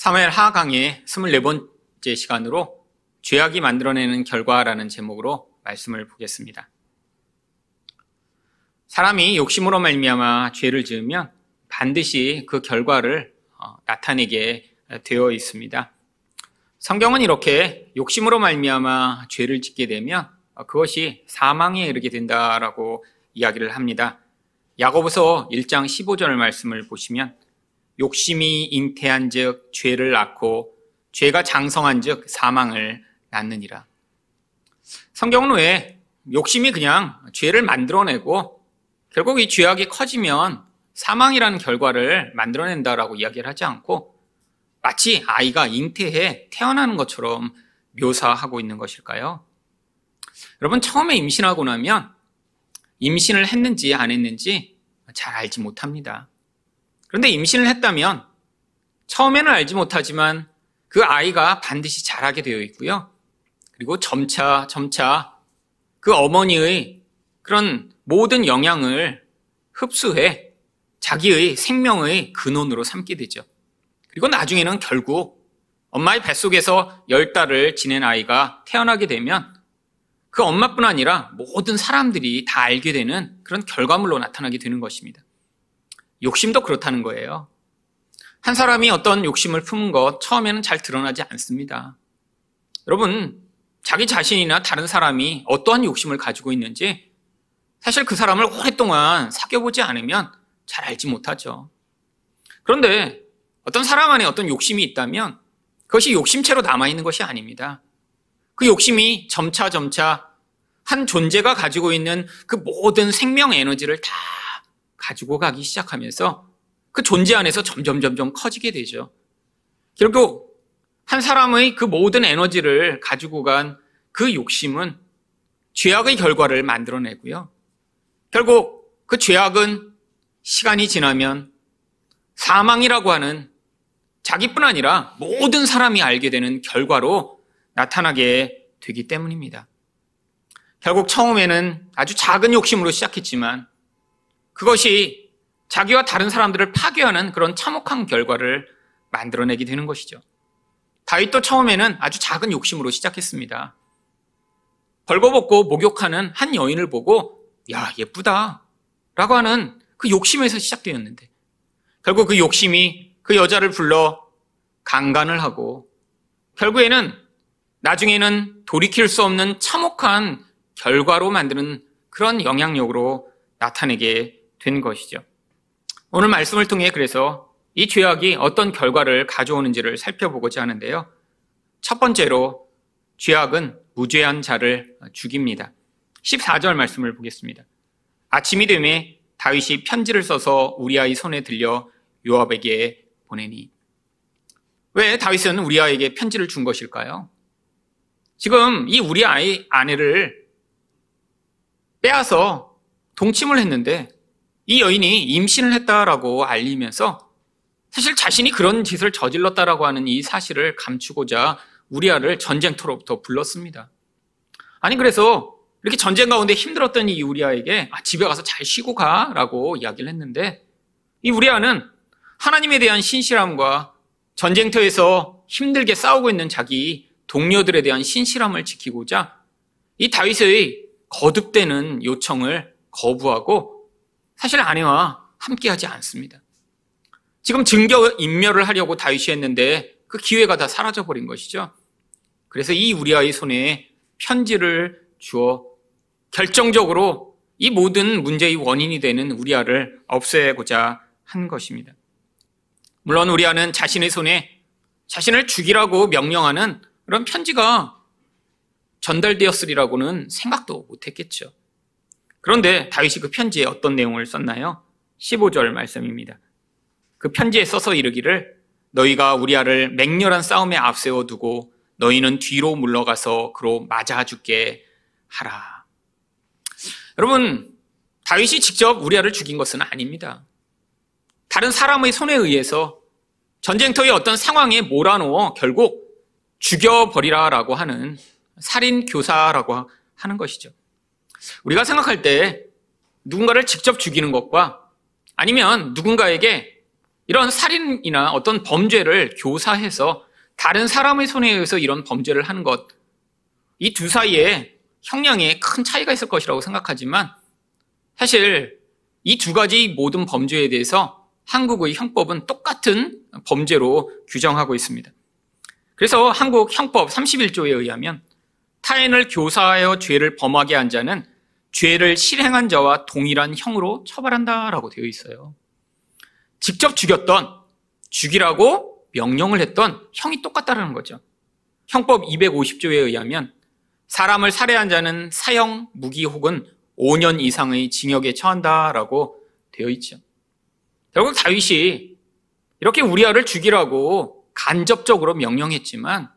사무엘 하강의 24번째 시간으로 죄악이 만들어내는 결과라는 제목으로 말씀을 보겠습니다. 사람이 욕심으로 말미암아 죄를 지으면 반드시 그 결과를 어, 나타내게 되어 있습니다. 성경은 이렇게 욕심으로 말미암아 죄를 짓게 되면 그것이 사망에 이르게 된다라고 이야기를 합니다. 야고보서 1장 15절 말씀을 보시면 욕심이 잉태한즉 죄를 낳고 죄가 장성한즉 사망을 낳느니라. 성경은 왜 욕심이 그냥 죄를 만들어내고 결국 이 죄악이 커지면 사망이라는 결과를 만들어낸다라고 이야기를 하지 않고 마치 아이가 잉태해 태어나는 것처럼 묘사하고 있는 것일까요? 여러분 처음에 임신하고 나면 임신을 했는지 안 했는지 잘 알지 못합니다. 그런데 임신을 했다면 처음에는 알지 못하지만 그 아이가 반드시 자라게 되어 있고요. 그리고 점차 점차 그 어머니의 그런 모든 영향을 흡수해 자기의 생명의 근원으로 삼게 되죠. 그리고 나중에는 결국 엄마의 뱃속에서 열 달을 지낸 아이가 태어나게 되면 그 엄마뿐 아니라 모든 사람들이 다 알게 되는 그런 결과물로 나타나게 되는 것입니다. 욕심도 그렇다는 거예요. 한 사람이 어떤 욕심을 품은 것 처음에는 잘 드러나지 않습니다. 여러분, 자기 자신이나 다른 사람이 어떠한 욕심을 가지고 있는지 사실 그 사람을 오랫동안 사귀어보지 않으면 잘 알지 못하죠. 그런데 어떤 사람 안에 어떤 욕심이 있다면 그것이 욕심체로 남아있는 것이 아닙니다. 그 욕심이 점차 점차 한 존재가 가지고 있는 그 모든 생명 에너지를 다 가지고 가기 시작하면서 그 존재 안에서 점점 점점 커지게 되죠. 결국 한 사람의 그 모든 에너지를 가지고 간 그 욕심은 죄악의 결과를 만들어내고요. 결국 그 죄악은 시간이 지나면 사망이라고 하는 자기뿐 아니라 모든 사람이 알게 되는 결과로 나타나게 되기 때문입니다. 결국 처음에는 아주 작은 욕심으로 시작했지만 그것이 자기와 다른 사람들을 파괴하는 그런 참혹한 결과를 만들어내게 되는 것이죠. 다윗도 처음에는 아주 작은 욕심으로 시작했습니다. 벌거벗고 목욕하는 한 여인을 보고 야 예쁘다 라고 하는 그 욕심에서 시작되었는데 결국 그 욕심이 그 여자를 불러 강간을 하고 결국에는 나중에는 돌이킬 수 없는 참혹한 결과로 만드는 그런 영향력으로 나타내게 된 것이죠. 오늘 말씀을 통해 그래서 이 죄악이 어떤 결과를 가져오는지를 살펴보고자 하는데요. 첫 번째로 죄악은 무죄한 자를 죽입니다. 14절 말씀을 보겠습니다. 아침이 되매 다윗이 편지를 써서 우리아의 손에 들려 요압에게 보내니 왜 다윗은 우리아에게 편지를 준 것일까요? 지금 이 우리아의 아내를 빼앗아 동침을 했는데 이 여인이 임신을 했다라고 알리면서 사실 자신이 그런 짓을 저질렀다라고 하는 이 사실을 감추고자 우리아를 전쟁터로부터 불렀습니다. 아니 그래서 이렇게 전쟁 가운데 힘들었던 이 우리아에게 아, 집에 가서 잘 쉬고 가라고 이야기를 했는데 이 우리아는 하나님에 대한 신실함과 전쟁터에서 힘들게 싸우고 있는 자기 동료들에 대한 신실함을 지키고자 이 다윗의 거듭되는 요청을 거부하고 사실 아내와 함께하지 않습니다. 지금 증거 인멸을 하려고 다윗이 했는데 그 기회가 다 사라져 버린 것이죠. 그래서 이 우리아의 손에 편지를 주어 결정적으로 이 모든 문제의 원인이 되는 우리아를 없애고자 한 것입니다. 물론 우리아는 자신의 손에 자신을 죽이라고 명령하는 그런 편지가 전달되었으리라고는 생각도 못했겠죠. 그런데 다윗이 그 편지에 어떤 내용을 썼나요? 15절 말씀입니다. 그 편지에 써서 이르기를 너희가 우리아를 맹렬한 싸움에 앞세워 두고 너희는 뒤로 물러가서 그로 맞아 죽게 하라. 여러분, 다윗이 직접 우리아를 죽인 것은 아닙니다. 다른 사람의 손에 의해서 전쟁터의 어떤 상황에 몰아넣어 결국 죽여버리라라고 하는 살인 교사라고 하는 것이죠. 우리가 생각할 때 누군가를 직접 죽이는 것과 아니면 누군가에게 이런 살인이나 어떤 범죄를 교사해서 다른 사람의 손에 의해서 이런 범죄를 하는 것, 이 두 사이에 형량에 큰 차이가 있을 것이라고 생각하지만 사실 이 두 가지 모든 범죄에 대해서 한국의 형법은 똑같은 범죄로 규정하고 있습니다. 그래서 한국 형법 31조에 의하면 타인을 교사하여 죄를 범하게 한 자는 죄를 실행한 자와 동일한 형으로 처벌한다라고 되어 있어요. 직접 죽였던 죽이라고 명령을 했던 형이 똑같다라는 거죠. 형법 250조에 의하면 사람을 살해한 자는 사형, 무기 혹은 5년 이상의 징역에 처한다라고 되어 있죠. 결국 다윗이 이렇게 우리아를 죽이라고 간접적으로 명령했지만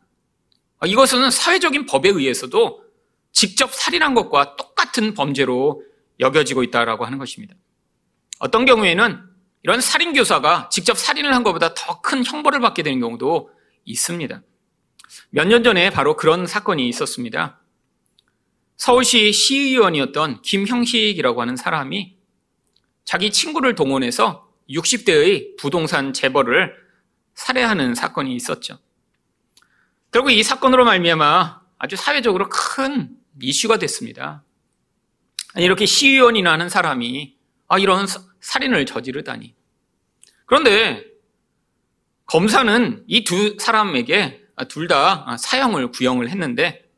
이것은 사회적인 법에 의해서도 직접 살인한 것과 똑같은 범죄로 여겨지고 있다라고 하는 것입니다. 어떤 경우에는 이런 살인 교사가 직접 살인을 한 것보다 더 큰 형벌을 받게 되는 경우도 있습니다. 몇 년 전에 바로 그런 사건이 있었습니다. 서울시 시의원이었던 김형식이라고 하는 사람이 자기 친구를 동원해서 60대의 부동산 재벌을 살해하는 사건이 있었죠. 결국 이 사건으로 말미암아 아주 사회적으로 큰 이슈가 됐습니다. 이렇게 시의원이나 하는 사람이 아, 이런 살인을 저지르다니. 그런데 검사는 이 두 사람에게 둘 다 사형을 구형을 했는데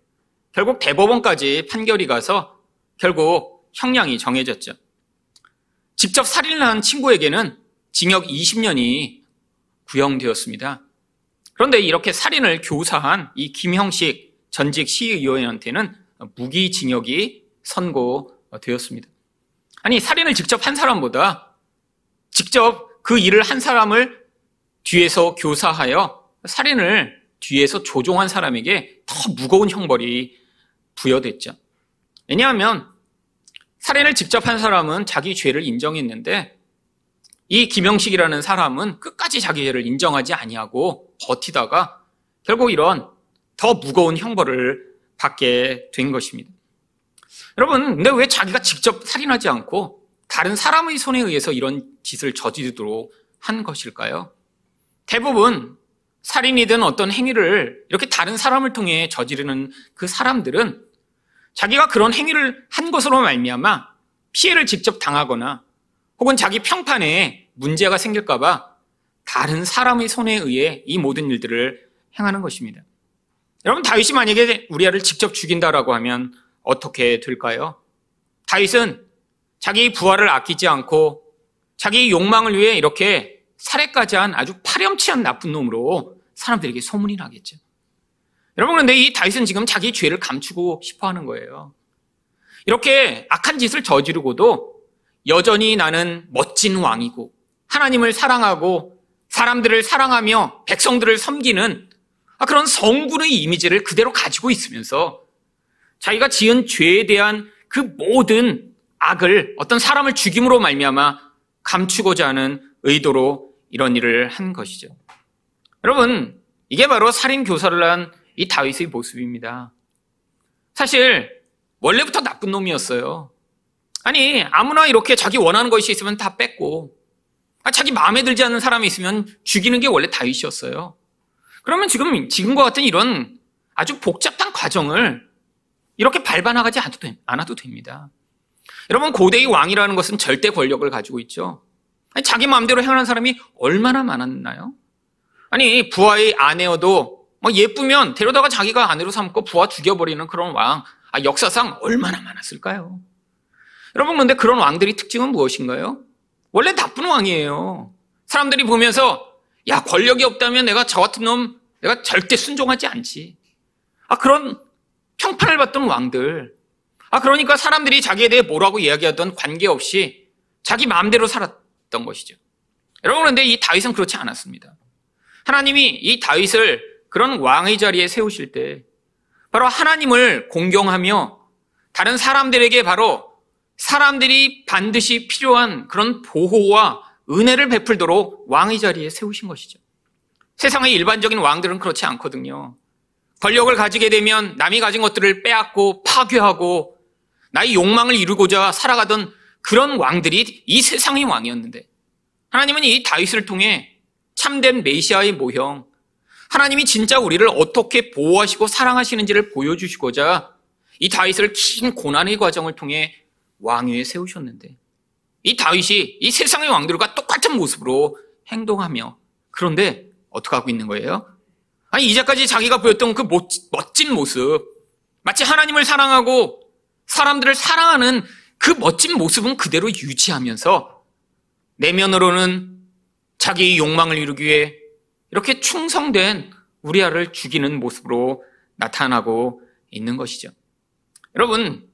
결국 대법원까지 판결이 가서 결국 형량이 정해졌죠. 직접 살인을 한 친구에게는 징역 20년이 구형되었습니다. 그런데 이렇게 살인을 교사한 이 김형식 전직 시의원한테는 무기징역이 선고되었습니다. 아니, 살인을 직접 한 사람보다 직접 그 일을 한 사람을 뒤에서 교사하여 살인을 뒤에서 조종한 사람에게 더 무거운 형벌이 부여됐죠. 왜냐하면 살인을 직접 한 사람은 자기 죄를 인정했는데 이 김영식이라는 사람은 끝까지 자기 죄를 인정하지 아니하고 버티다가 결국 이런 더 무거운 형벌을 받게 된 것입니다. 여러분, 근데 왜 자기가 직접 살인하지 않고 다른 사람의 손에 의해서 이런 짓을 저지르도록 한 것일까요? 대부분 살인이든 어떤 행위를 이렇게 다른 사람을 통해 저지르는 그 사람들은 자기가 그런 행위를 한 것으로 말미암아 피해를 직접 당하거나 혹은 자기 평판에 문제가 생길까봐 다른 사람의 손에 의해 이 모든 일들을 행하는 것입니다. 여러분 다윗이 만약에 우리아를 직접 죽인다라고 하면 어떻게 될까요? 다윗은 자기 부하를 아끼지 않고 자기 욕망을 위해 이렇게 살해까지 한 아주 파렴치한 나쁜 놈으로 사람들에게 소문이 나겠죠. 여러분 그런데 이 다윗은 지금 자기 죄를 감추고 싶어 하는 거예요. 이렇게 악한 짓을 저지르고도 여전히 나는 멋진 왕이고 하나님을 사랑하고 사람들을 사랑하며 백성들을 섬기는 그런 성군의 이미지를 그대로 가지고 있으면서 자기가 지은 죄에 대한 그 모든 악을 어떤 사람을 죽임으로 말미암아 감추고자 하는 의도로 이런 일을 한 것이죠. 여러분, 이게 바로 살인 교사를 한 이 다윗의 모습입니다. 사실 원래부터 나쁜 놈이었어요. 아니 아무나 이렇게 자기 원하는 것이 있으면 다 뺏고 아, 자기 마음에 들지 않는 사람이 있으면 죽이는 게 원래 다윗이었어요. 그러면 지금 지금과 같은 이런 아주 복잡한 과정을 이렇게 밟아나가지 않아도 됩니다. 여러분 고대의 왕이라는 것은 절대 권력을 가지고 있죠. 아니, 자기 마음대로 행하는 사람이 얼마나 많았나요? 아니 부하의 아내여도 뭐 예쁘면 데려다가 자기가 아내로 삼고 부하 죽여버리는 그런 왕 아, 역사상 얼마나 많았을까요? 여러분 그런데 그런 왕들이 특징은 무엇인가요? 원래 나쁜 왕이에요. 사람들이 보면서 야 권력이 없다면 내가 저 같은 놈 내가 절대 순종하지 않지. 아 그런 평판을 받던 왕들. 아 그러니까 사람들이 자기에 대해 뭐라고 이야기하던 관계없이 자기 마음대로 살았던 것이죠. 여러분 그런데 이 다윗은 그렇지 않았습니다. 하나님이 이 다윗을 그런 왕의 자리에 세우실 때 바로 하나님을 공경하며 다른 사람들에게 바로 사람들이 반드시 필요한 그런 보호와 은혜를 베풀도록 왕의 자리에 세우신 것이죠. 세상의 일반적인 왕들은 그렇지 않거든요. 권력을 가지게 되면 남이 가진 것들을 빼앗고 파괴하고 나의 욕망을 이루고자 살아가던 그런 왕들이 이 세상의 왕이었는데 하나님은 이 다윗을 통해 참된 메시아의 모형, 하나님이 진짜 우리를 어떻게 보호하시고 사랑하시는지를 보여주시고자 이 다윗을 긴 고난의 과정을 통해 왕위에 세우셨는데 이 다윗이 이 세상의 왕들과 똑같은 모습으로 행동하며 그런데 어떻게 하고 있는 거예요? 아니 이제까지 자기가 보였던 그 멋진 모습 마치 하나님을 사랑하고 사람들을 사랑하는 그 멋진 모습은 그대로 유지하면서 내면으로는 자기의 욕망을 이루기 위해 이렇게 충성된 우리아를 죽이는 모습으로 나타나고 있는 것이죠. 여러분,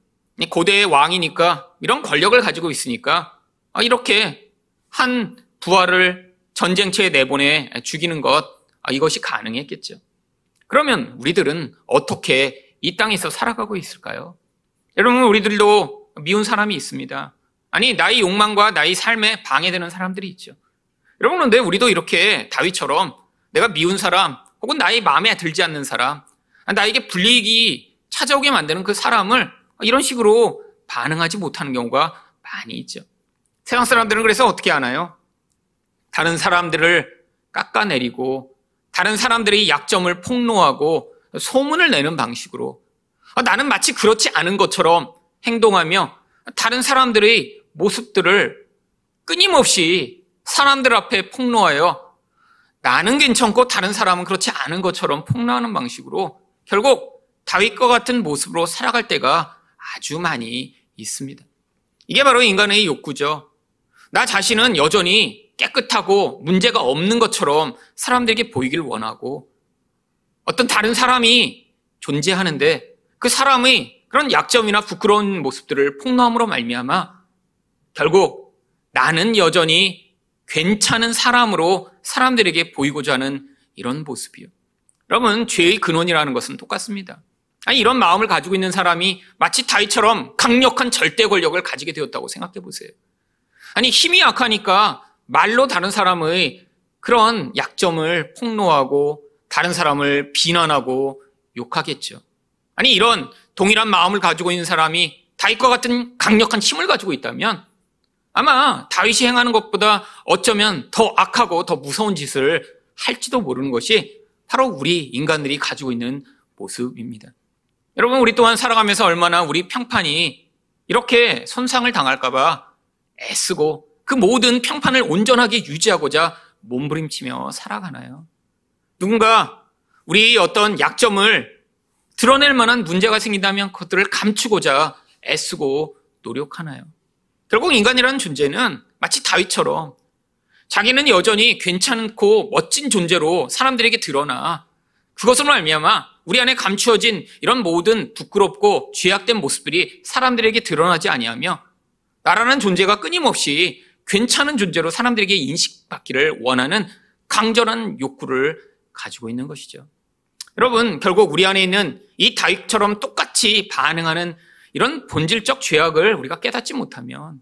고대의 왕이니까 이런 권력을 가지고 있으니까 아, 이렇게 한 부하를 전쟁터에 내보내 죽이는 것 아, 이것이 가능했겠죠. 그러면 우리들은 어떻게 이 땅에서 살아가고 있을까요? 여러분, 우리들도 미운 사람이 있습니다. 아니, 나의 욕망과 나의 삶에 방해되는 사람들이 있죠. 여러분, 그런데 우리도 이렇게 다윗처럼 내가 미운 사람, 혹은 나의 마음에 들지 않는 사람, 나에게 불리익이 찾아오게 만드는 그 사람을 이런 식으로 반응하지 못하는 경우가 많이 있죠. 세상 사람들은 그래서 어떻게 하나요? 다른 사람들을 깎아내리고 다른 사람들의 약점을 폭로하고 소문을 내는 방식으로 아, 나는 마치 그렇지 않은 것처럼 행동하며 다른 사람들의 모습들을 끊임없이 사람들 앞에 폭로하여 나는 괜찮고 다른 사람은 그렇지 않은 것처럼 폭로하는 방식으로 결국 다윗과 같은 모습으로 살아갈 때가 아주 많이 있습니다. 이게 바로 인간의 욕구죠. 나 자신은 여전히 깨끗하고 문제가 없는 것처럼 사람들에게 보이길 원하고 어떤 다른 사람이 존재하는데 그 사람의 그런 약점이나 부끄러운 모습들을 폭로함으로 말미암아 결국 나는 여전히 괜찮은 사람으로 사람들에게 보이고자 하는 이런 모습이요. 여러분 죄의 근원이라는 것은 똑같습니다. 아니 이런 마음을 가지고 있는 사람이 마치 다이처럼 강력한 절대 권력을 가지게 되었다고 생각해 보세요. 아니 힘이 약하니까 말로 다른 사람의 그런 약점을 폭로하고 다른 사람을 비난하고 욕하겠죠. 아니 이런 동일한 마음을 가지고 있는 사람이 다윗과 같은 강력한 힘을 가지고 있다면 아마 다윗이 행하는 것보다 어쩌면 더 악하고 더 무서운 짓을 할지도 모르는 것이 바로 우리 인간들이 가지고 있는 모습입니다. 여러분 우리 또한 살아가면서 얼마나 우리 평판이 이렇게 손상을 당할까봐 애쓰고 그 모든 평판을 온전하게 유지하고자 몸부림치며 살아가나요? 누군가 우리 어떤 약점을 드러낼 만한 문제가 생긴다면 그것들을 감추고자 애쓰고 노력하나요? 결국 인간이라는 존재는 마치 다윗처럼 자기는 여전히 괜찮고 멋진 존재로 사람들에게 드러나 그것으로 말미암아 우리 안에 감추어진 이런 모든 부끄럽고 죄악된 모습들이 사람들에게 드러나지 아니하며 나라는 존재가 끊임없이 괜찮은 존재로 사람들에게 인식받기를 원하는 강렬한 욕구를 가지고 있는 것이죠. 여러분, 결국 우리 안에 있는 이 다윗처럼 똑같이 반응하는 이런 본질적 죄악을 우리가 깨닫지 못하면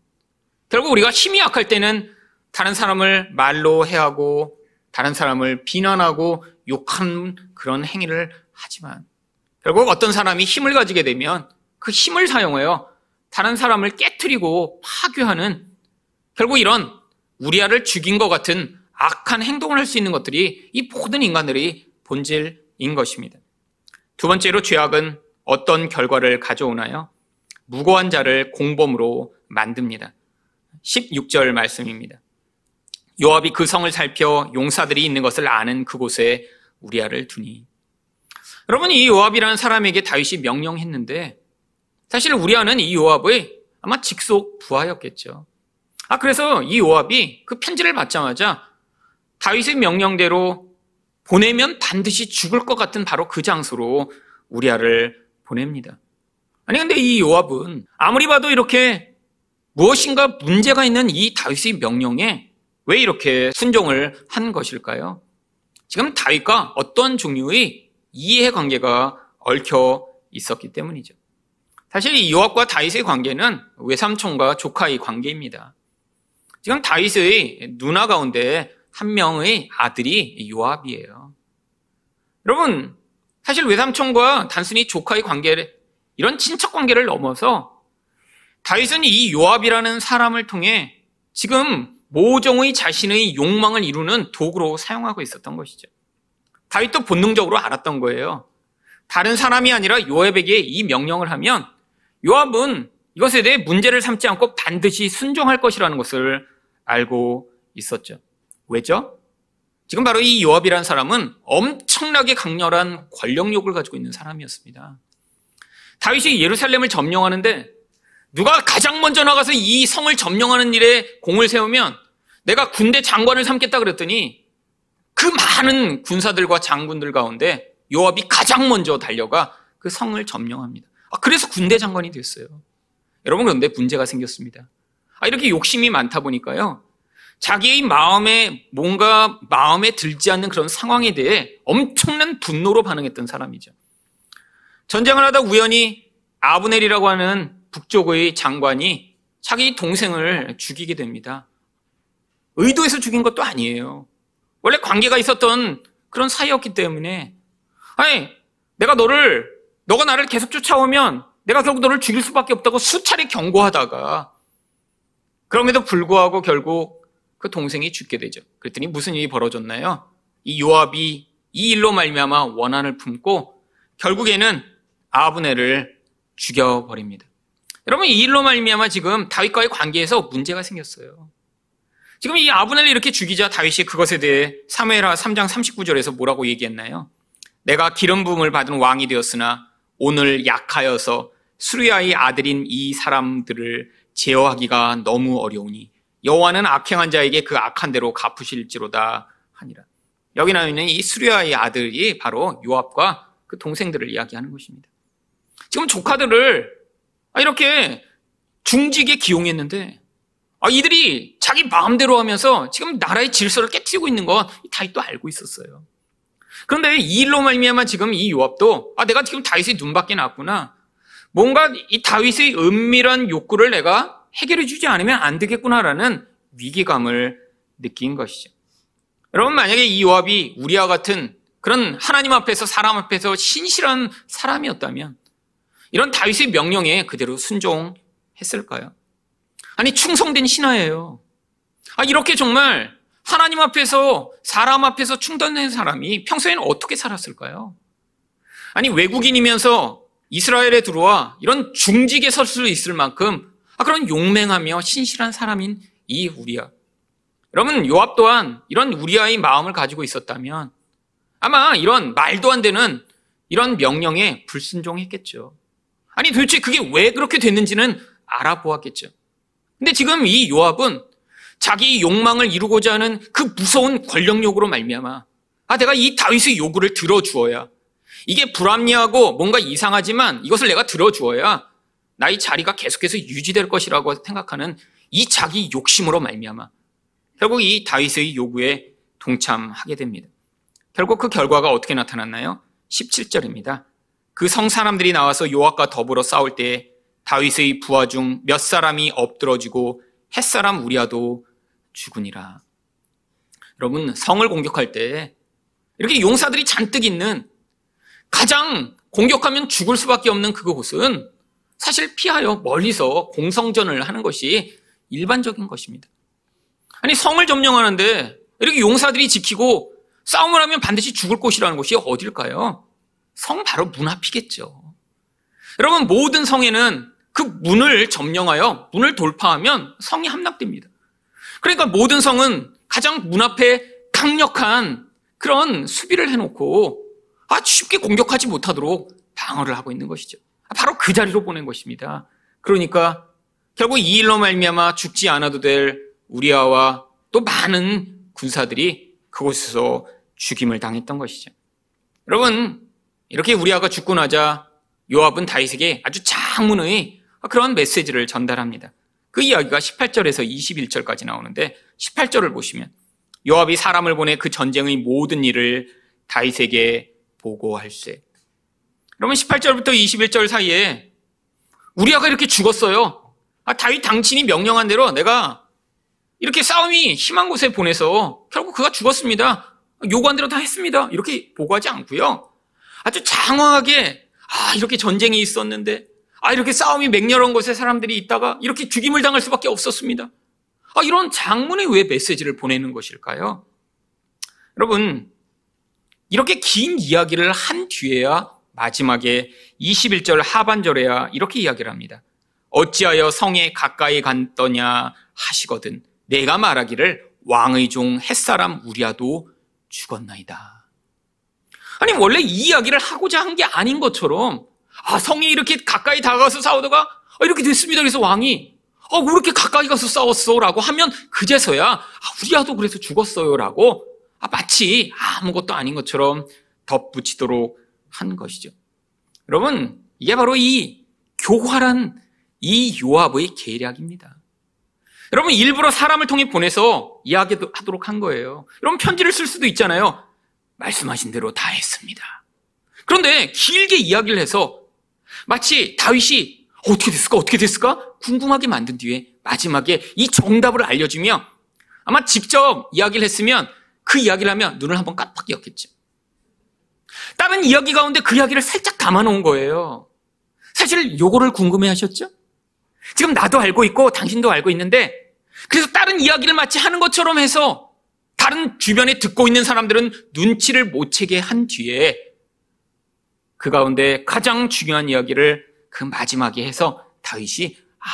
결국 우리가 힘이 약할 때는 다른 사람을 말로 해하고 다른 사람을 비난하고 욕하는 그런 행위를 하지만 결국 어떤 사람이 힘을 가지게 되면 그 힘을 사용하여 다른 사람을 깨뜨리고 파괴하는 결국 이런 우리아를 죽인 것 같은 악한 행동을 할 수 있는 것들이 이 모든 인간들이 본질인 것입니다. 두 번째로 죄악은 어떤 결과를 가져오나요? 무고한 자를 공범으로 만듭니다. 16절 말씀입니다. 요압이 그 성을 살펴 용사들이 있는 것을 아는 그곳에 우리아를 두니. 여러분 이 요압이라는 사람에게 다윗이 명령했는데 사실 우리아는 이 요압의 아마 직속 부하였겠죠. 아, 그래서 이 요압이 그 편지를 받자마자 다윗의 명령대로 보내면 반드시 죽을 것 같은 바로 그 장소로 우리아를 보냅니다. 아니, 근데 이 요압은 아무리 봐도 이렇게 무엇인가 문제가 있는 이 다윗의 명령에 왜 이렇게 순종을 한 것일까요? 지금 다윗과 어떤 종류의 이해 관계가 얽혀 있었기 때문이죠. 사실 이 요압과 다윗의 관계는 외삼촌과 조카의 관계입니다. 지금 다윗의 누나 가운데 한 명의 아들이 요압이에요. 여러분, 사실 외삼촌과 단순히 조카의 관계를 이런 친척 관계를 넘어서 다윗은 이 요압이라는 사람을 통해 지금 모종의 자신의 욕망을 이루는 도구로 사용하고 있었던 것이죠. 다윗도 본능적으로 알았던 거예요. 다른 사람이 아니라 요압에게 이 명령을 하면 요압은 이것에 대해 문제를 삼지 않고 반드시 순종할 것이라는 것을 알고 있었죠. 왜죠? 지금 바로 이 요압이라는 사람은 엄청나게 강렬한 권력욕을 가지고 있는 사람이었습니다. 다윗이 예루살렘을 점령하는데 누가 가장 먼저 나가서 이 성을 점령하는 일에 공을 세우면 내가 군대 장관을 삼겠다 그랬더니 그 많은 군사들과 장군들 가운데 요압이 가장 먼저 달려가 그 성을 점령합니다. 아, 그래서 군대 장관이 됐어요. 여러분 그런데 문제가 생겼습니다. 아, 이렇게 욕심이 많다 보니까요. 자기의 마음에 뭔가 마음에 들지 않는 그런 상황에 대해 엄청난 분노로 반응했던 사람이죠. 전쟁을 하다 우연히 아브넬이라고 하는 북쪽의 장관이 자기 동생을 죽이게 됩니다. 의도해서 죽인 것도 아니에요. 원래 관계가 있었던 그런 사이였기 때문에 아니 내가 너를 너가 나를 계속 쫓아오면 내가 결국 너를 죽일 수밖에 없다고 수차례 경고하다가 그럼에도 불구하고 결국 그 동생이 죽게 되죠. 그랬더니 무슨 일이 벌어졌나요? 이 요압이 이 일로 말미암아 원한을 품고 결국에는 아브네를 죽여버립니다. 여러분 이 일로 말미암아 지금 다윗과의 관계에서 문제가 생겼어요. 지금 이 아브넬을 이렇게 죽이자 다윗이 그것에 대해 사무엘하 3장 39절에서 뭐라고 얘기했나요? 내가 기름 부음을 받은 왕이 되었으나 오늘 약하여서 수리아의 아들인 이 사람들을 제어하기가 너무 어려우니 여호와는 악행한 자에게 그 악한 대로 갚으실지로다 하니라. 여기 나와 있는 이 수리아의 아들이 바로 요압과 그 동생들을 이야기하는 것입니다. 지금 조카들을 이렇게 중직에 기용했는데 아, 이들이 자기 마음대로 하면서 지금 나라의 질서를 깨뜨리고 있는 건 다윗도 알고 있었어요. 그런데 이 일로 말미암아 지금 이 요압도 아 내가 지금 다윗의 눈밖에 났구나. 뭔가 이 다윗의 은밀한 욕구를 내가 해결해 주지 않으면 안 되겠구나라는 위기감을 느낀 것이죠. 여러분 만약에 이 요압이 우리와 같은 그런 하나님 앞에서 사람 앞에서 신실한 사람이었다면 이런 다윗의 명령에 그대로 순종했을까요? 아니 충성된 신하예요. 아 이렇게 정말 하나님 앞에서 사람 앞에서 충돌된 사람이 평소에는 어떻게 살았을까요? 아니 외국인이면서 이스라엘에 들어와 이런 중직에 설 수 있을 만큼 아, 그런 용맹하며 신실한 사람인 이 우리야. 여러분 요압 또한 이런 우리아의 마음을 가지고 있었다면 아마 이런 말도 안 되는 이런 명령에 불순종했겠죠. 아니 도대체 그게 왜 그렇게 됐는지는 알아보았겠죠. 근데 지금 이 요압은 자기 욕망을 이루고자 하는 그 무서운 권력욕으로 말미암아 아 내가 이 다윗의 요구를 들어주어야 이게 불합리하고 뭔가 이상하지만 이것을 내가 들어주어야 나의 자리가 계속해서 유지될 것이라고 생각하는 이 자기 욕심으로 말미암아 결국 이 다윗의 요구에 동참하게 됩니다. 결국 그 결과가 어떻게 나타났나요? 17절입니다. 그 성 사람들이 나와서 요압과 더불어 싸울 때 다윗의 부하 중 몇 사람이 엎드러지고 햇사람 우리아도 죽으니라. 여러분, 성을 공격할 때 이렇게 용사들이 잔뜩 있는 가장 공격하면 죽을 수밖에 없는 그곳은 사실 피하여 멀리서 공성전을 하는 것이 일반적인 것입니다. 아니, 성을 점령하는데 이렇게 용사들이 지키고 싸움을 하면 반드시 죽을 곳이라는 곳이 어딜까요? 성 바로 문 앞이겠죠. 여러분, 모든 성에는 그 문을 점령하여 문을 돌파하면 성이 함락됩니다. 그러니까 모든 성은 가장 문 앞에 강력한 그런 수비를 해놓고 아주 쉽게 공격하지 못하도록 방어를 하고 있는 것이죠. 바로 그 자리로 보낸 것입니다. 그러니까 결국 이 일로 말미암아 죽지 않아도 될 우리아와 또 많은 군사들이 그곳에서 죽임을 당했던 것이죠. 여러분 이렇게 우리아가 죽고 나자 요압은 다윗에게 아주 장문의 그런 메시지를 전달합니다. 그 이야기가 18절에서 21절까지 나오는데 18절을 보시면 요압이 사람을 보내 그 전쟁의 모든 일을 다윗에게 보고할세. 그러면 18절부터 21절 사이에 우리아가 이렇게 죽었어요. 아, 다윗 당신이 명령한 대로 내가 이렇게 싸움이 심한 곳에 보내서 결국 그가 죽었습니다. 요구한 대로 다 했습니다. 이렇게 보고하지 않고요. 아주 장황하게 아 이렇게 전쟁이 있었는데 아, 이렇게 싸움이 맹렬한 곳에 사람들이 있다가 이렇게 죽임을 당할 수밖에 없었습니다. 아, 이런 장문의 왜 메시지를 보내는 것일까요? 여러분, 이렇게 긴 이야기를 한 뒤에야 마지막에 21절 하반절에야 이렇게 이야기를 합니다. 어찌하여 성에 가까이 갔더냐 하시거든 내가 말하기를 왕의 종 햇사람 우리아도 죽었나이다. 아니 원래 이 이야기를 하고자 한 게 아닌 것처럼 아 성에 이렇게 가까이 다가가서 싸우다가 아, 이렇게 됐습니다. 그래서 왕이 아, 왜 이렇게 가까이 가서 싸웠어? 라고 하면 그제서야 아, 우리 아도 그래서 죽었어요. 라고 아, 마치 아무것도 아닌 것처럼 덧붙이도록 한 것이죠. 여러분 이게 바로 이 교활한 이 요압의 계략입니다. 여러분 일부러 사람을 통해 보내서 이야기하도록 한 거예요. 여러분 편지를 쓸 수도 있잖아요. 말씀하신 대로 다 했습니다. 그런데 길게 이야기를 해서 마치 다윗이 어떻게 됐을까 어떻게 됐을까 궁금하게 만든 뒤에 마지막에 이 정답을 알려주며 아마 직접 이야기를 했으면 그 이야기를 하면 눈을 한번 깜빡이었겠죠. 다른 이야기 가운데 그 이야기를 살짝 담아놓은 거예요. 사실 요거를 궁금해 하셨죠? 지금 나도 알고 있고 당신도 알고 있는데 그래서 다른 이야기를 마치 하는 것처럼 해서 다른 주변에 듣고 있는 사람들은 눈치를 못 채게 한 뒤에 그 가운데 가장 중요한 이야기를 그 마지막에 해서 다윗이 아,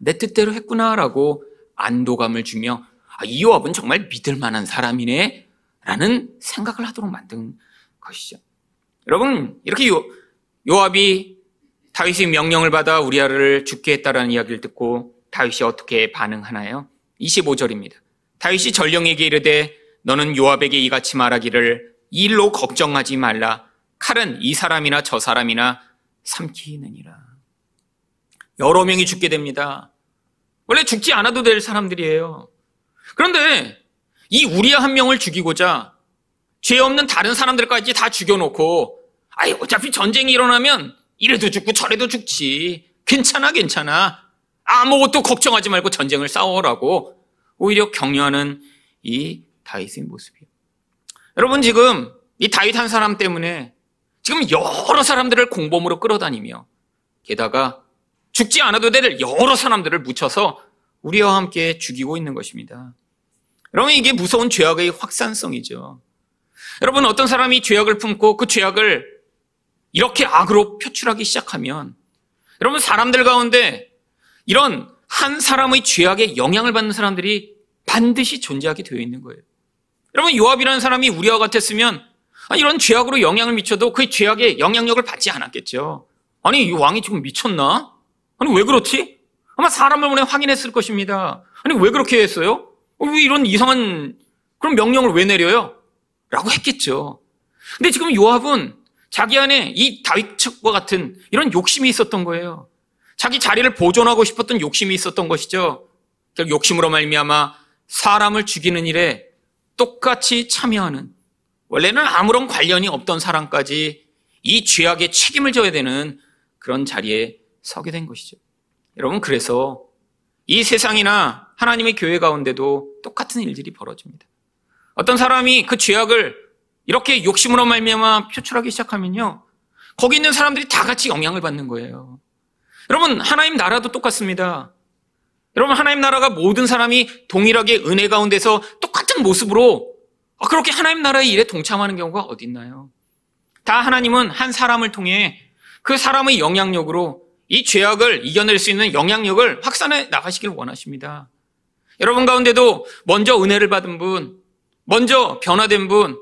내 뜻대로 했구나라고 안도감을 주며 아, 이 요압은 정말 믿을 만한 사람이네 라는 생각을 하도록 만든 것이죠. 여러분 이렇게 요, 요압이 다윗의 명령을 받아 우리아를 죽게 했다라는 이야기를 듣고 다윗이 어떻게 반응하나요? 25절입니다. 다윗이 전령에게 이르되 너는 요압에게 이같이 말하기를 이 일로 걱정하지 말라. 칼은 이 사람이나 저 사람이나 삼키느니라. 여러 명이 죽게 됩니다. 원래 죽지 않아도 될 사람들이에요. 그런데 이 우리아 한 명을 죽이고자 죄 없는 다른 사람들까지 다 죽여놓고 아이 어차피 전쟁이 일어나면 이래도 죽고 저래도 죽지. 괜찮아 괜찮아. 아무것도 걱정하지 말고 전쟁을 싸워라고 오히려 격려하는 이 다윗의 모습이에요. 여러분 지금 이 다윗 한 사람 때문에 지금 여러 사람들을 공범으로 끌어다니며 게다가 죽지 않아도 될 여러 사람들을 묻혀서 우리와 함께 죽이고 있는 것입니다. 여러분 이게 무서운 죄악의 확산성이죠. 여러분 어떤 사람이 죄악을 품고 그 죄악을 이렇게 악으로 표출하기 시작하면 여러분 사람들 가운데 이런 한 사람의 죄악에 영향을 받는 사람들이 반드시 존재하게 되어 있는 거예요. 여러분 요압이라는 사람이 우리와 같았으면 이런 죄악으로 영향을 미쳐도 그 죄악에 영향력을 받지 않았겠죠. 아니 이 왕이 지금 미쳤나? 아니 왜 그렇지? 아마 사람을 보내 확인했을 것입니다. 아니 왜 그렇게 했어요? 어, 왜 이런 이상한 그런 명령을 왜 내려요? 라고 했겠죠. 근데 지금 요압은 자기 안에 이 다윗과 같은 이런 욕심이 있었던 거예요. 자기 자리를 보존하고 싶었던 욕심이 있었던 것이죠. 욕심으로 말미암아 사람을 죽이는 일에 똑같이 참여하는 원래는 아무런 관련이 없던 사람까지 이 죄악에 책임을 져야 되는 그런 자리에 서게 된 것이죠. 여러분 그래서 이 세상이나 하나님의 교회 가운데도 똑같은 일들이 벌어집니다. 어떤 사람이 그 죄악을 이렇게 욕심으로 말미암아 표출하기 시작하면요. 거기 있는 사람들이 다 같이 영향을 받는 거예요. 여러분 하나님 나라도 똑같습니다. 여러분 하나님 나라가 모든 사람이 동일하게 은혜 가운데서 똑같은 모습으로 그렇게 하나님 나라의 일에 동참하는 경우가 어디 있나요? 다 하나님은 한 사람을 통해 그 사람의 영향력으로 이 죄악을 이겨낼 수 있는 영향력을 확산해 나가시길 원하십니다. 여러분 가운데도 먼저 은혜를 받은 분, 먼저 변화된 분,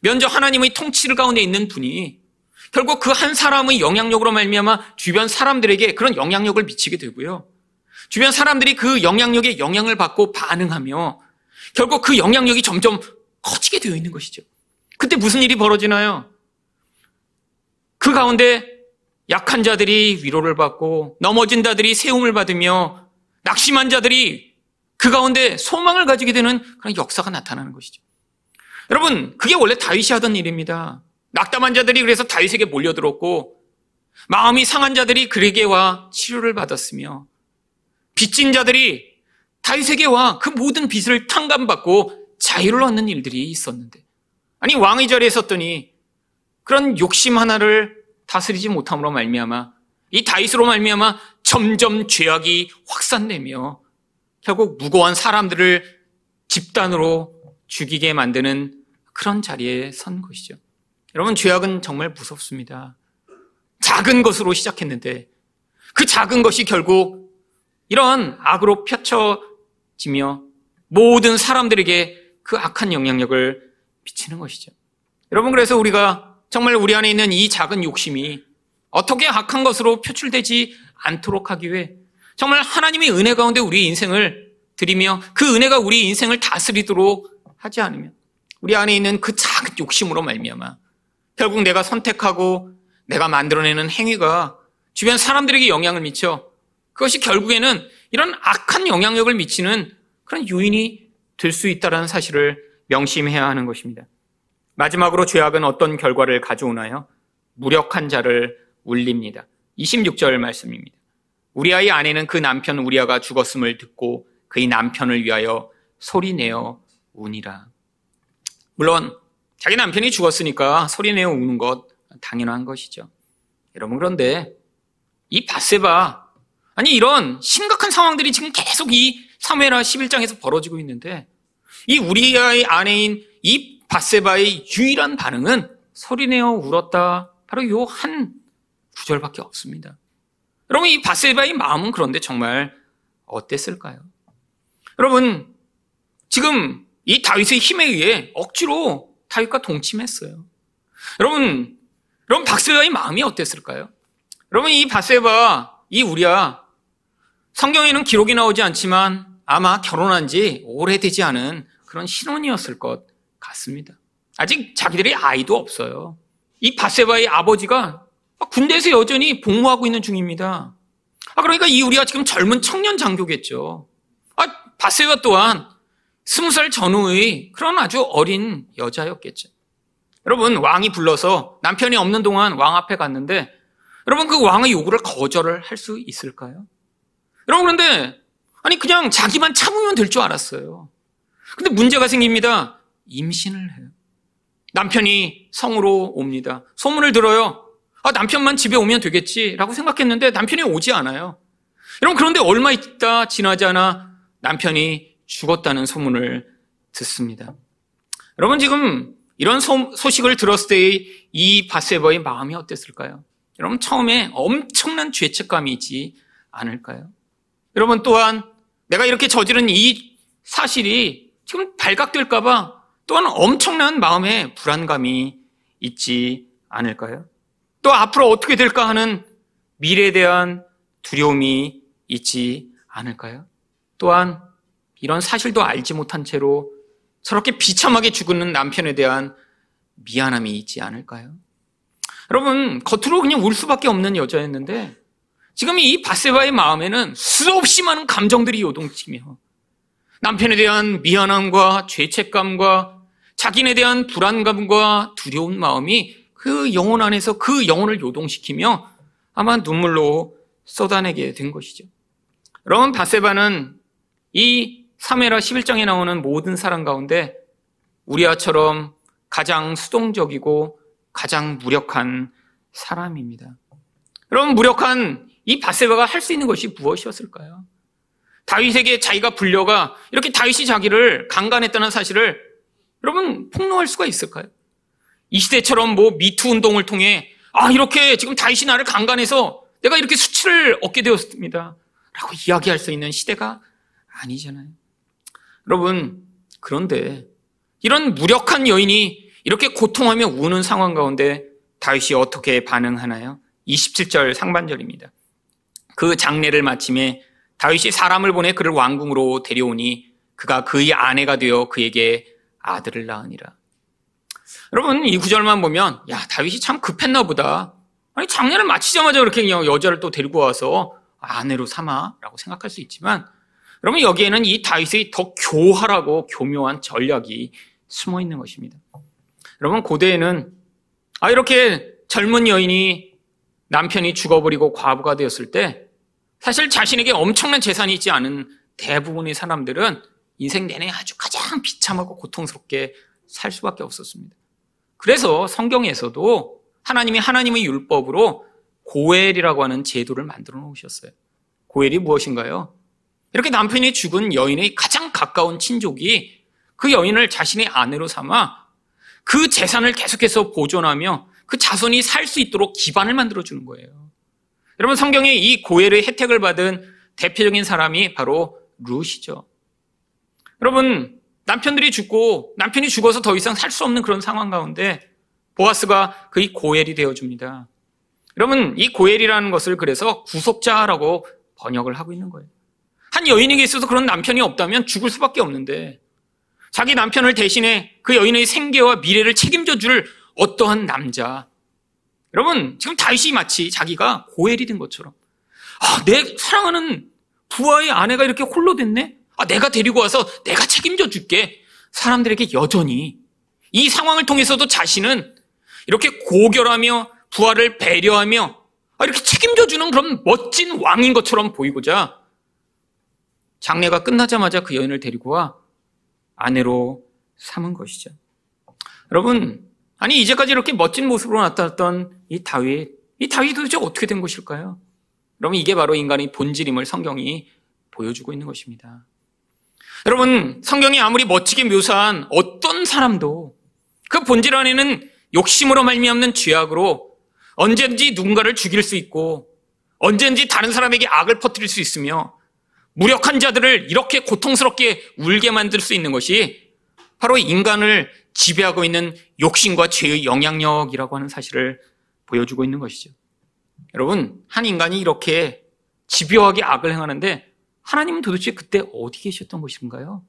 먼저 하나님의 통치를 가운데 있는 분이 결국 그 한 사람의 영향력으로 말미암아 주변 사람들에게 그런 영향력을 미치게 되고요. 주변 사람들이 그 영향력에 영향을 받고 반응하며 결국 그 영향력이 점점 커지게 되어 있는 것이죠. 그때 무슨 일이 벌어지나요? 그 가운데 약한 자들이 위로를 받고 넘어진 자들이 세움을 받으며 낙심한 자들이 그 가운데 소망을 가지게 되는 그런 역사가 나타나는 것이죠. 여러분, 그게 원래 다윗이 하던 일입니다. 낙담한 자들이 그래서 다윗에게 몰려들었고 마음이 상한 자들이 그에게 와 치료를 받았으며 빚진 자들이 다윗에게 와 그 모든 빚을 탕감받고 자유를 얻는 일들이 있었는데 아니 왕의 자리에 섰더니 그런 욕심 하나를 다스리지 못함으로 말미암아 이 다윗으로 말미암아 점점 죄악이 확산되며 결국 무고한 사람들을 집단으로 죽이게 만드는 그런 자리에 선 것이죠. 여러분, 죄악은 정말 무섭습니다. 작은 것으로 시작했는데 그 작은 것이 결국 이런 악으로 펼쳐지며 모든 사람들에게 그 악한 영향력을 미치는 것이죠. 여러분, 그래서 우리가 정말 우리 안에 있는 이 작은 욕심이 어떻게 악한 것으로 표출되지 않도록 하기 위해 정말 하나님의 은혜 가운데 우리 인생을 드리며 그 은혜가 우리 인생을 다스리도록 하지 않으면 우리 안에 있는 그 작은 욕심으로 말미암아 결국 내가 선택하고 내가 만들어내는 행위가 주변 사람들에게 영향을 미쳐 그것이 결국에는 이런 악한 영향력을 미치는 그런 요인이 될수 있다는 사실을 명심해야 하는 것입니다. 마지막으로 죄악은 어떤 결과를 가져오나요? 무력한 자를 울립니다. 26절 말씀입니다. 우리아의 아내는 그 남편 우리아가 죽었음을 듣고 그의 남편을 위하여 소리내어 우니라. 물론 자기 남편이 죽었으니까 소리내어 우는 것 당연한 것이죠. 여러분 그런데 이 바세바 아니 이런 심각한 상황들이 지금 계속 이 사무엘하 11장에서 벌어지고 있는데 이 우리아의 아내인 이 바세바의 유일한 반응은 소리내어 울었다. 바로 요 한 구절밖에 없습니다. 여러분 이 바세바의 마음은 그런데 정말 어땠을까요? 여러분 지금 이 다윗의 힘에 의해 억지로 다윗과 동침했어요. 여러분 여러분 바세바의 마음이 어땠을까요? 여러분 이 바세바 이 우리야 성경에는 기록이 나오지 않지만 아마 결혼한 지 오래되지 않은 그런 신혼이었을 것 같습니다. 아직 자기들의 아이도 없어요. 이 바세바의 아버지가 군대에서 여전히 복무하고 있는 중입니다. 아, 그러니까 이 우리가 지금 젊은 청년 장교겠죠. 아, 바세바 또한 스무 살 전후의 그런 아주 어린 여자였겠죠. 여러분, 왕이 불러서 남편이 없는 동안 왕 앞에 갔는데, 여러분, 그 왕의 요구를 거절을 할 수 있을까요? 여러분, 그런데, 아니, 그냥 자기만 참으면 될 줄 알았어요. 근데 문제가 생깁니다. 임신을 해요. 남편이 성으로 옵니다. 소문을 들어요. 아, 남편만 집에 오면 되겠지라고 생각했는데 남편이 오지 않아요. 여러분, 그런데 얼마 있다 지나지 않아 남편이 죽었다는 소문을 듣습니다. 여러분, 지금 이런 소, 식을 들었을 때의 이 바세버의 마음이 어땠을까요? 여러분, 처음에 엄청난 죄책감이 있지 않을까요? 여러분, 또한 내가 이렇게 저지른 이 사실이 지금 발각될까봐 또한 엄청난 마음의 불안감이 있지 않을까요? 또 앞으로 어떻게 될까 하는 미래에 대한 두려움이 있지 않을까요? 또한 이런 사실도 알지 못한 채로 저렇게 비참하게 죽는 남편에 대한 미안함이 있지 않을까요? 여러분, 겉으로 그냥 울 수밖에 없는 여자였는데 지금 이 바세바의 마음에는 수없이 많은 감정들이 요동치며 남편에 대한 미안함과 죄책감과 자기에 대한 불안감과 두려운 마음이 그 영혼 안에서 그 영혼을 요동시키며 아마 눈물로 쏟아내게 된 것이죠. 여러분 바세바는 이 사메라 11장에 나오는 모든 사람 가운데 우리아처럼 가장 수동적이고 가장 무력한 사람입니다. 여러분 무력한 이 바세바가 할 수 있는 것이 무엇이었을까요? 다윗에게 자기가 불려가 이렇게 다윗이 자기를 강간했다는 사실을 여러분 폭로할 수가 있을까요? 이 시대처럼 뭐 미투 운동을 통해 아 이렇게 지금 다윗이 나를 강간해서 내가 이렇게 수치를 얻게 되었습니다. 라고 이야기할 수 있는 시대가 아니잖아요. 여러분 그런데 이런 무력한 여인이 이렇게 고통하며 우는 상황 가운데 다윗이 어떻게 반응하나요? 27절 상반절입니다. 그 장례를 마침에 다윗이 사람을 보내 그를 왕궁으로 데려오니 그가 그의 아내가 되어 그에게 아들을 낳으니라. 여러분 이 구절만 보면 야 다윗이 참 급했나 보다. 아니 장례를 마치자마자 그렇게 여자를 또 데리고 와서 아내로 삼아라고 생각할 수 있지만 여러분 여기에는 이 다윗의 더 교활하고 교묘한 전략이 숨어 있는 것입니다. 여러분 고대에는 아 이렇게 젊은 여인이 남편이 죽어버리고 과부가 되었을 때 사실 자신에게 엄청난 재산이 있지 않은 대부분의 사람들은 인생 내내 아주 가장 비참하고 고통스럽게 살 수밖에 없었습니다. 그래서 성경에서도 하나님이 하나님의 율법으로 고엘이라고 하는 제도를 만들어 놓으셨어요. 고엘이 무엇인가요? 이렇게 남편이 죽은 여인의 가장 가까운 친족이 그 여인을 자신의 아내로 삼아 그 재산을 계속해서 보존하며 그 자손이 살 수 있도록 기반을 만들어 주는 거예요. 여러분, 성경에 이 고해의 혜택을 받은 대표적인 사람이 바로 룻이죠. 여러분, 남편들이 죽고 남편이 죽어서 더 이상 살 수 없는 그런 상황 가운데 보아스가 그의 고엘이 되어줍니다. 여러분, 이 고엘이라는 것을 그래서 구속자라고 번역을 하고 있는 거예요. 한 여인에게 있어서 그런 남편이 없다면 죽을 수밖에 없는데 자기 남편을 대신해 그 여인의 생계와 미래를 책임져 줄 어떠한 남자. 여러분, 지금 다윗이 마치 자기가 고엘이 된 것처럼 아, 내 사랑하는 부하의 아내가 이렇게 홀로 됐네? 아, 내가 데리고 와서 내가 책임져 줄게. 사람들에게 여전히 이 상황을 통해서도 자신은 이렇게 고결하며 부하를 배려하며 아, 이렇게 책임져 주는 그런 멋진 왕인 것처럼 보이고자 장례가 끝나자마자 그 여인을 데리고 와 아내로 삼은 것이죠. 여러분, 아니 이제까지 이렇게 멋진 모습으로 나타났던 이 다윗, 이 다윗이 도대체 어떻게 된 것일까요? 여러분 이게 바로 인간의 본질임을 성경이 보여주고 있는 것입니다. 여러분 성경이 아무리 멋지게 묘사한 어떤 사람도 그 본질 안에는 욕심으로 말미암는 죄악으로 언제든지 누군가를 죽일 수 있고 언제든지 다른 사람에게 악을 퍼뜨릴 수 있으며 무력한 자들을 이렇게 고통스럽게 울게 만들 수 있는 것이 바로 인간을 지배하고 있는 욕심과 죄의 영향력이라고 하는 사실을 보여주고 있는 것이죠. 여러분, 한 인간이 이렇게 집요하게 악을 행하는데 하나님은 도대체 그때 어디 계셨던 것인가요?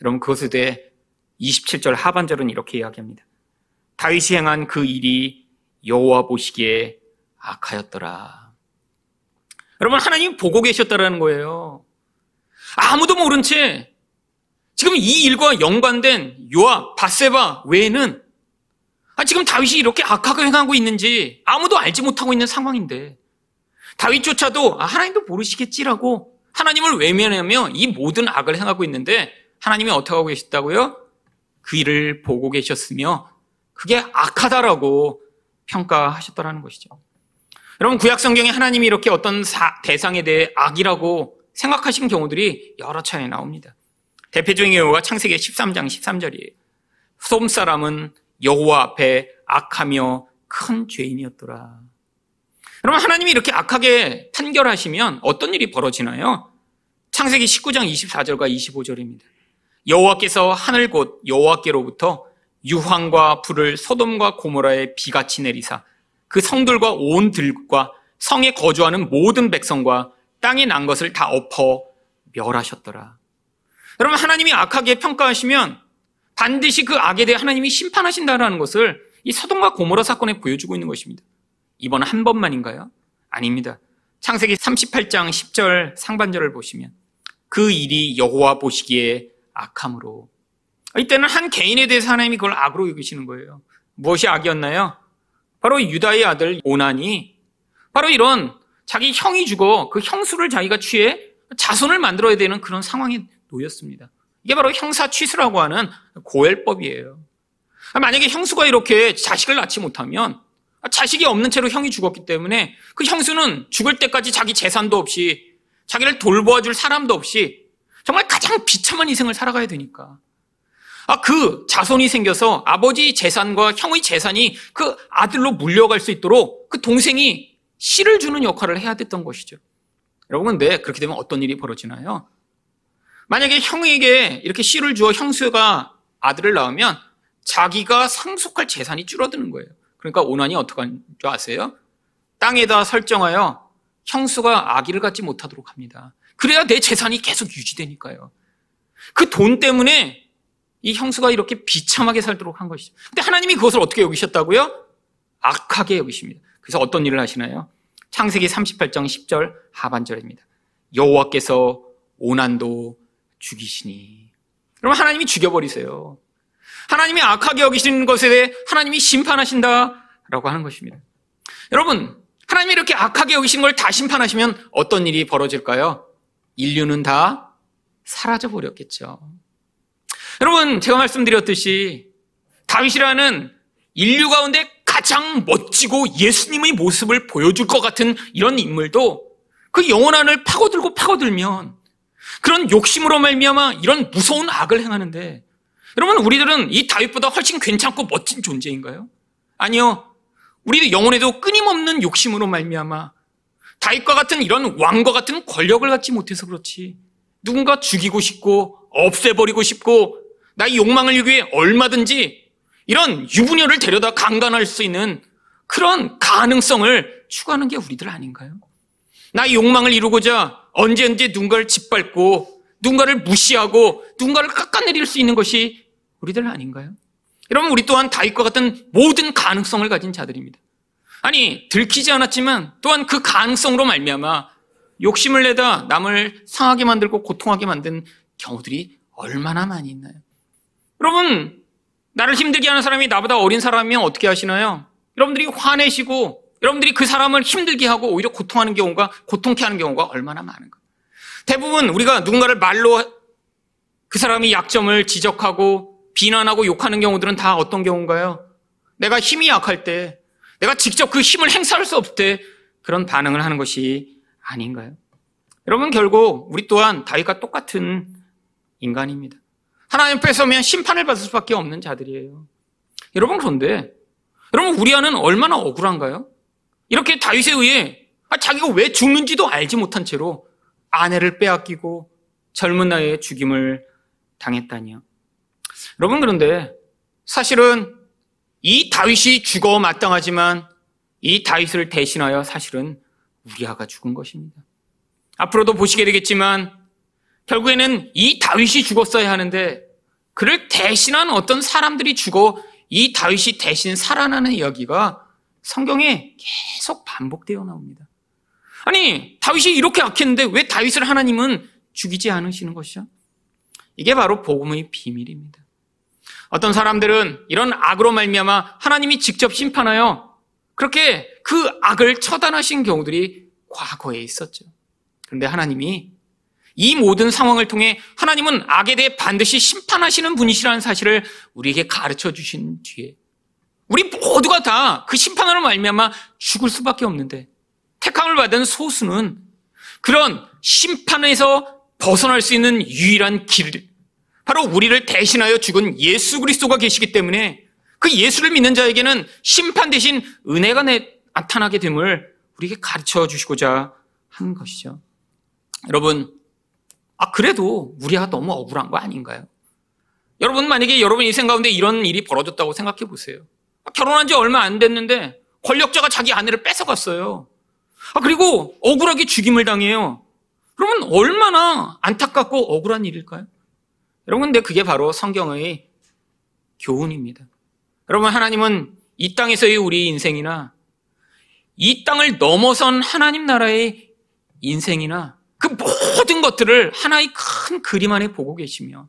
여러분, 그것에 대해 27절 하반절은 이렇게 이야기합니다. 다윗이 행한 그 일이 여호와 보시기에 악하였더라. 여러분, 하나님 보고 계셨다라는 거예요. 아무도 모른 채 지금 이 일과 연관된 요압, 바세바 외에는 아, 지금 다윗이 이렇게 악하게 행하고 있는지 아무도 알지 못하고 있는 상황인데 다윗조차도 아, 하나님도 모르시겠지라고 하나님을 외면하며 이 모든 악을 행하고 있는데 하나님이 어떻게 하고 계셨다고요? 그 일을 보고 계셨으며 그게 악하다라고 평가하셨다라는 것이죠. 여러분 구약 성경에 하나님이 이렇게 어떤 사, 대상에 대해 악이라고 생각하신 경우들이 여러 차례 나옵니다. 대표적인 경우가 창세기 13장 13절이에요. 솜 사람은 여호와 앞에 악하며 큰 죄인이었더라. 여러분 하나님이 이렇게 악하게 판결하시면 어떤 일이 벌어지나요? 창세기 19장 24절과 25절입니다. 여호와께서 하늘 곳 여호와께로부터 유황과 불을 소돔과 고모라에 비같이 내리사 그 성들과 온 들과 성에 거주하는 모든 백성과 땅에 난 것을 다 엎어 멸하셨더라. 여러분 하나님이 악하게 평가하시면 반드시 그 악에 대해 하나님이 심판하신다라는 것을 이 소돔과 고모라 사건에 보여주고 있는 것입니다. 이번 한 번만인가요? 아닙니다. 창세기 38장 10절 상반절을 보시면 그 일이 여호와 보시기에 악함으로 이때는 한 개인에 대해서 하나님이 그걸 악으로 여기시는 거예요. 무엇이 악이었나요? 바로 유다의 아들 오난이 바로 이런 자기 형이 죽어 그 형수를 자기가 취해 자손을 만들어야 되는 그런 상황에 놓였습니다. 이게 바로 형사 취수라고 하는 고엘법이에요. 만약에 형수가 이렇게 자식을 낳지 못하면 자식이 없는 채로 형이 죽었기 때문에 그 형수는 죽을 때까지 자기 재산도 없이 자기를 돌보아 줄 사람도 없이 정말 가장 비참한 인생을 살아가야 되니까. 아, 그 자손이 생겨서 아버지 재산과 형의 재산이 그 아들로 물려갈 수 있도록 그 동생이 씨를 주는 역할을 해야 됐던 것이죠. 여러분, 근데 그렇게 되면 어떤 일이 벌어지나요? 만약에 형에게 이렇게 씨를 주어 형수가 아들을 낳으면 자기가 상속할 재산이 줄어드는 거예요. 그러니까 오난이 어떻게 하는 줄 아세요? 땅에다 설정하여 형수가 아기를 갖지 못하도록 합니다. 그래야 내 재산이 계속 유지되니까요. 그 돈 때문에 이 형수가 이렇게 비참하게 살도록 한 것이죠. 근데 하나님이 그것을 어떻게 여기셨다고요? 악하게 여기십니다. 그래서 어떤 일을 하시나요? 창세기 38장 10절 하반절입니다. 여호와께서 오난도 죽이시니. 그럼 하나님이 죽여버리세요. 하나님이 악하게 여기시는 것에 대해 하나님이 심판하신다라고 하는 것입니다. 여러분, 하나님이 이렇게 악하게 여기시는 걸 다 심판하시면 어떤 일이 벌어질까요? 인류는 다 사라져 버렸겠죠. 여러분, 제가 말씀드렸듯이 다윗이라는 인류 가운데 가장 멋지고 예수님의 모습을 보여줄 것 같은 이런 인물도 그 영원한을 파고들고 파고들면 그런 욕심으로 말미암아 이런 무서운 악을 행하는데 여러분 우리들은 이 다윗보다 훨씬 괜찮고 멋진 존재인가요? 아니요. 우리도 영혼에도 끊임없는 욕심으로 말미암아 다윗과 같은 이런 왕과 같은 권력을 갖지 못해서 그렇지. 누군가 죽이고 싶고 없애버리고 싶고 나의 욕망을 위해 얼마든지 이런 유부녀를 데려다 강간할 수 있는 그런 가능성을 추구하는 게 우리들 아닌가요? 나의 욕망을 이루고자 언제 언제 누군가를 짓밟고 누군가를 무시하고 누군가를 깎아내릴 수 있는 것이 우리들 아닌가요? 여러분 우리 또한 다윗과 같은 모든 가능성을 가진 자들입니다. 아니 들키지 않았지만 또한 그 가능성으로 말미암아 욕심을 내다 남을 상하게 만들고 고통하게 만든 경우들이 얼마나 많이 있나요? 여러분 나를 힘들게 하는 사람이 나보다 어린 사람이면 어떻게 하시나요? 여러분들이 화내시고 여러분들이 그 사람을 힘들게 하고 오히려 고통하는 경우가 고통케 하는 경우가 얼마나 많은가. 대부분 우리가 누군가를 말로 그 사람이 약점을 지적하고 비난하고 욕하는 경우들은 다 어떤 경우인가요? 내가 힘이 약할 때, 내가 직접 그 힘을 행사할 수 없을 때 그런 반응을 하는 것이 아닌가요? 여러분 결국 우리 또한 다윗과 똑같은 인간입니다. 하나님 뺏으면 심판을 받을 수밖에 없는 자들이에요. 여러분 그런데 여러분 우리아는 얼마나 억울한가요? 이렇게 다윗에 의해 아, 자기가 왜 죽는지도 알지 못한 채로 아내를 빼앗기고 젊은 나이에 죽임을 당했다니요. 여러분 그런데 사실은 이 다윗이 죽어 마땅하지만 이 다윗을 대신하여 사실은 우리아가 죽은 것입니다. 앞으로도 보시게 되겠지만 결국에는 이 다윗이 죽었어야 하는데 그를 대신한 어떤 사람들이 죽어 이 다윗이 대신 살아나는 이야기가 성경에 계속 반복되어 나옵니다. 아니 다윗이 이렇게 악했는데 왜 다윗을 하나님은 죽이지 않으시는 것이죠? 이게 바로 복음의 비밀입니다. 어떤 사람들은 이런 악으로 말미암아 하나님이 직접 심판하여 그렇게 그 악을 처단하신 경우들이 과거에 있었죠. 그런데 하나님이 이 모든 상황을 통해 하나님은 악에 대해 반드시 심판하시는 분이시라는 사실을 우리에게 가르쳐 주신 뒤에 우리 모두가 다 그 심판으로 말미암아 죽을 수밖에 없는데 택함을 받은 소수는 그런 심판에서 벗어날 수 있는 유일한 길, 바로 우리를 대신하여 죽은 예수 그리스도가 계시기 때문에 그 예수를 믿는 자에게는 심판 대신 은혜가 나타나게 됨을 우리에게 가르쳐 주시고자 하는 것이죠. 여러분, 아, 그래도 우리가 너무 억울한 거 아닌가요? 여러분, 만약에 여러분 인생 가운데 이런 일이 벌어졌다고 생각해 보세요. 아, 결혼한 지 얼마 안 됐는데 권력자가 자기 아내를 뺏어갔어요. 아, 그리고 억울하게 죽임을 당해요. 그러면 얼마나 안타깝고 억울한 일일까요? 여러분, 근데 그게 바로 성경의 교훈입니다. 여러분, 하나님은 이 땅에서의 우리 인생이나 이 땅을 넘어선 하나님 나라의 인생이나 그 모든 것들을 하나의 큰 그림 안에 보고 계시며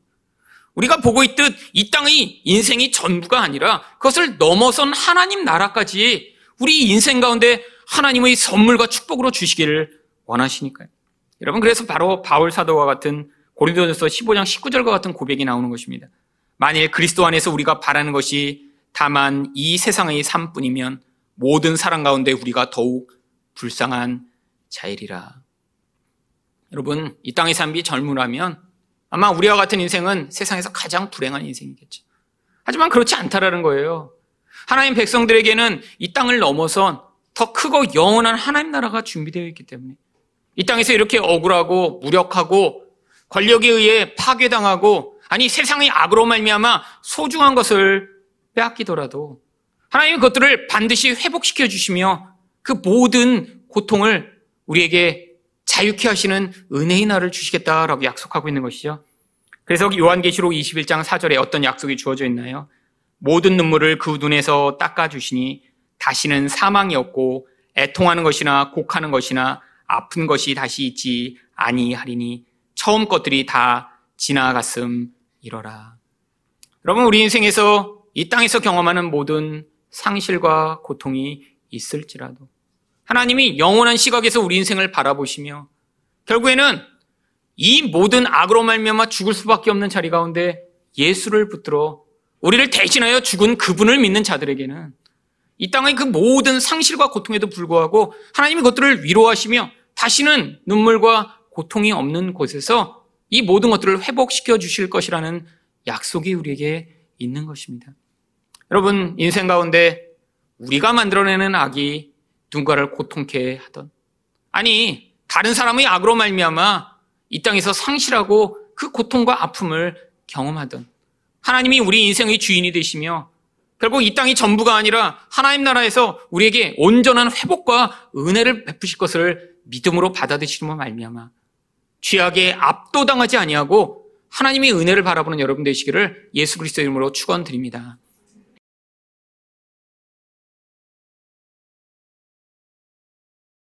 우리가 보고 있듯 이 땅의 인생이 전부가 아니라 그것을 넘어선 하나님 나라까지 우리 인생 가운데 하나님의 선물과 축복으로 주시기를 원하시니까요. 여러분 그래서 바로 바울 사도와 같은 고린도전서 15장 19절과 같은 고백이 나오는 것입니다. 만일 그리스도 안에서 우리가 바라는 것이 다만 이 세상의 삶뿐이면 모든 사람 가운데 우리가 더욱 불쌍한 자이리라. 여러분, 이 땅의 삶이 젊으라면 아마 우리와 같은 인생은 세상에서 가장 불행한 인생이겠죠. 하지만 그렇지 않다라는 거예요. 하나님 백성들에게는 이 땅을 넘어선 더 크고 영원한 하나님 나라가 준비되어 있기 때문에 이 땅에서 이렇게 억울하고 무력하고 권력에 의해 파괴당하고 아니 세상의 악으로 말미암아 소중한 것을 빼앗기더라도 하나님이 그것들을 반드시 회복시켜 주시며 그 모든 고통을 우리에게 자유케 하시는 은혜의 날을 주시겠다라고 약속하고 있는 것이죠. 그래서 요한계시록 21장 4절에 어떤 약속이 주어져 있나요? 모든 눈물을 그 눈에서 닦아주시니 다시는 사망이 없고 애통하는 것이나 곡하는 것이나 아픈 것이 다시 있지 아니하리니 처음 것들이 다 지나갔음 이러라. 여러분 우리 인생에서 이 땅에서 경험하는 모든 상실과 고통이 있을지라도 하나님이 영원한 시각에서 우리 인생을 바라보시며 결국에는 이 모든 악으로 말미암아 죽을 수밖에 없는 자리 가운데 예수를 붙들어 우리를 대신하여 죽은 그분을 믿는 자들에게는 이 땅의 그 모든 상실과 고통에도 불구하고 하나님이 그것들을 위로하시며 다시는 눈물과 고통이 없는 곳에서 이 모든 것들을 회복시켜 주실 것이라는 약속이 우리에게 있는 것입니다. 여러분, 인생 가운데 우리가 만들어내는 악이 누군가를 고통케 하던, 아니, 다른 사람의 악으로 말미암아 이 땅에서 상실하고 그 고통과 아픔을 경험하던, 하나님이 우리 인생의 주인이 되시며 결국 이 땅이 전부가 아니라 하나님 나라에서 우리에게 온전한 회복과 은혜를 베푸실 것을 믿음으로 받아들이시면 말미암아 죄악에 압도당하지 아니하고 하나님의 은혜를 바라보는 여러분 되시기를 예수 그리스도 이름으로 축원드립니다.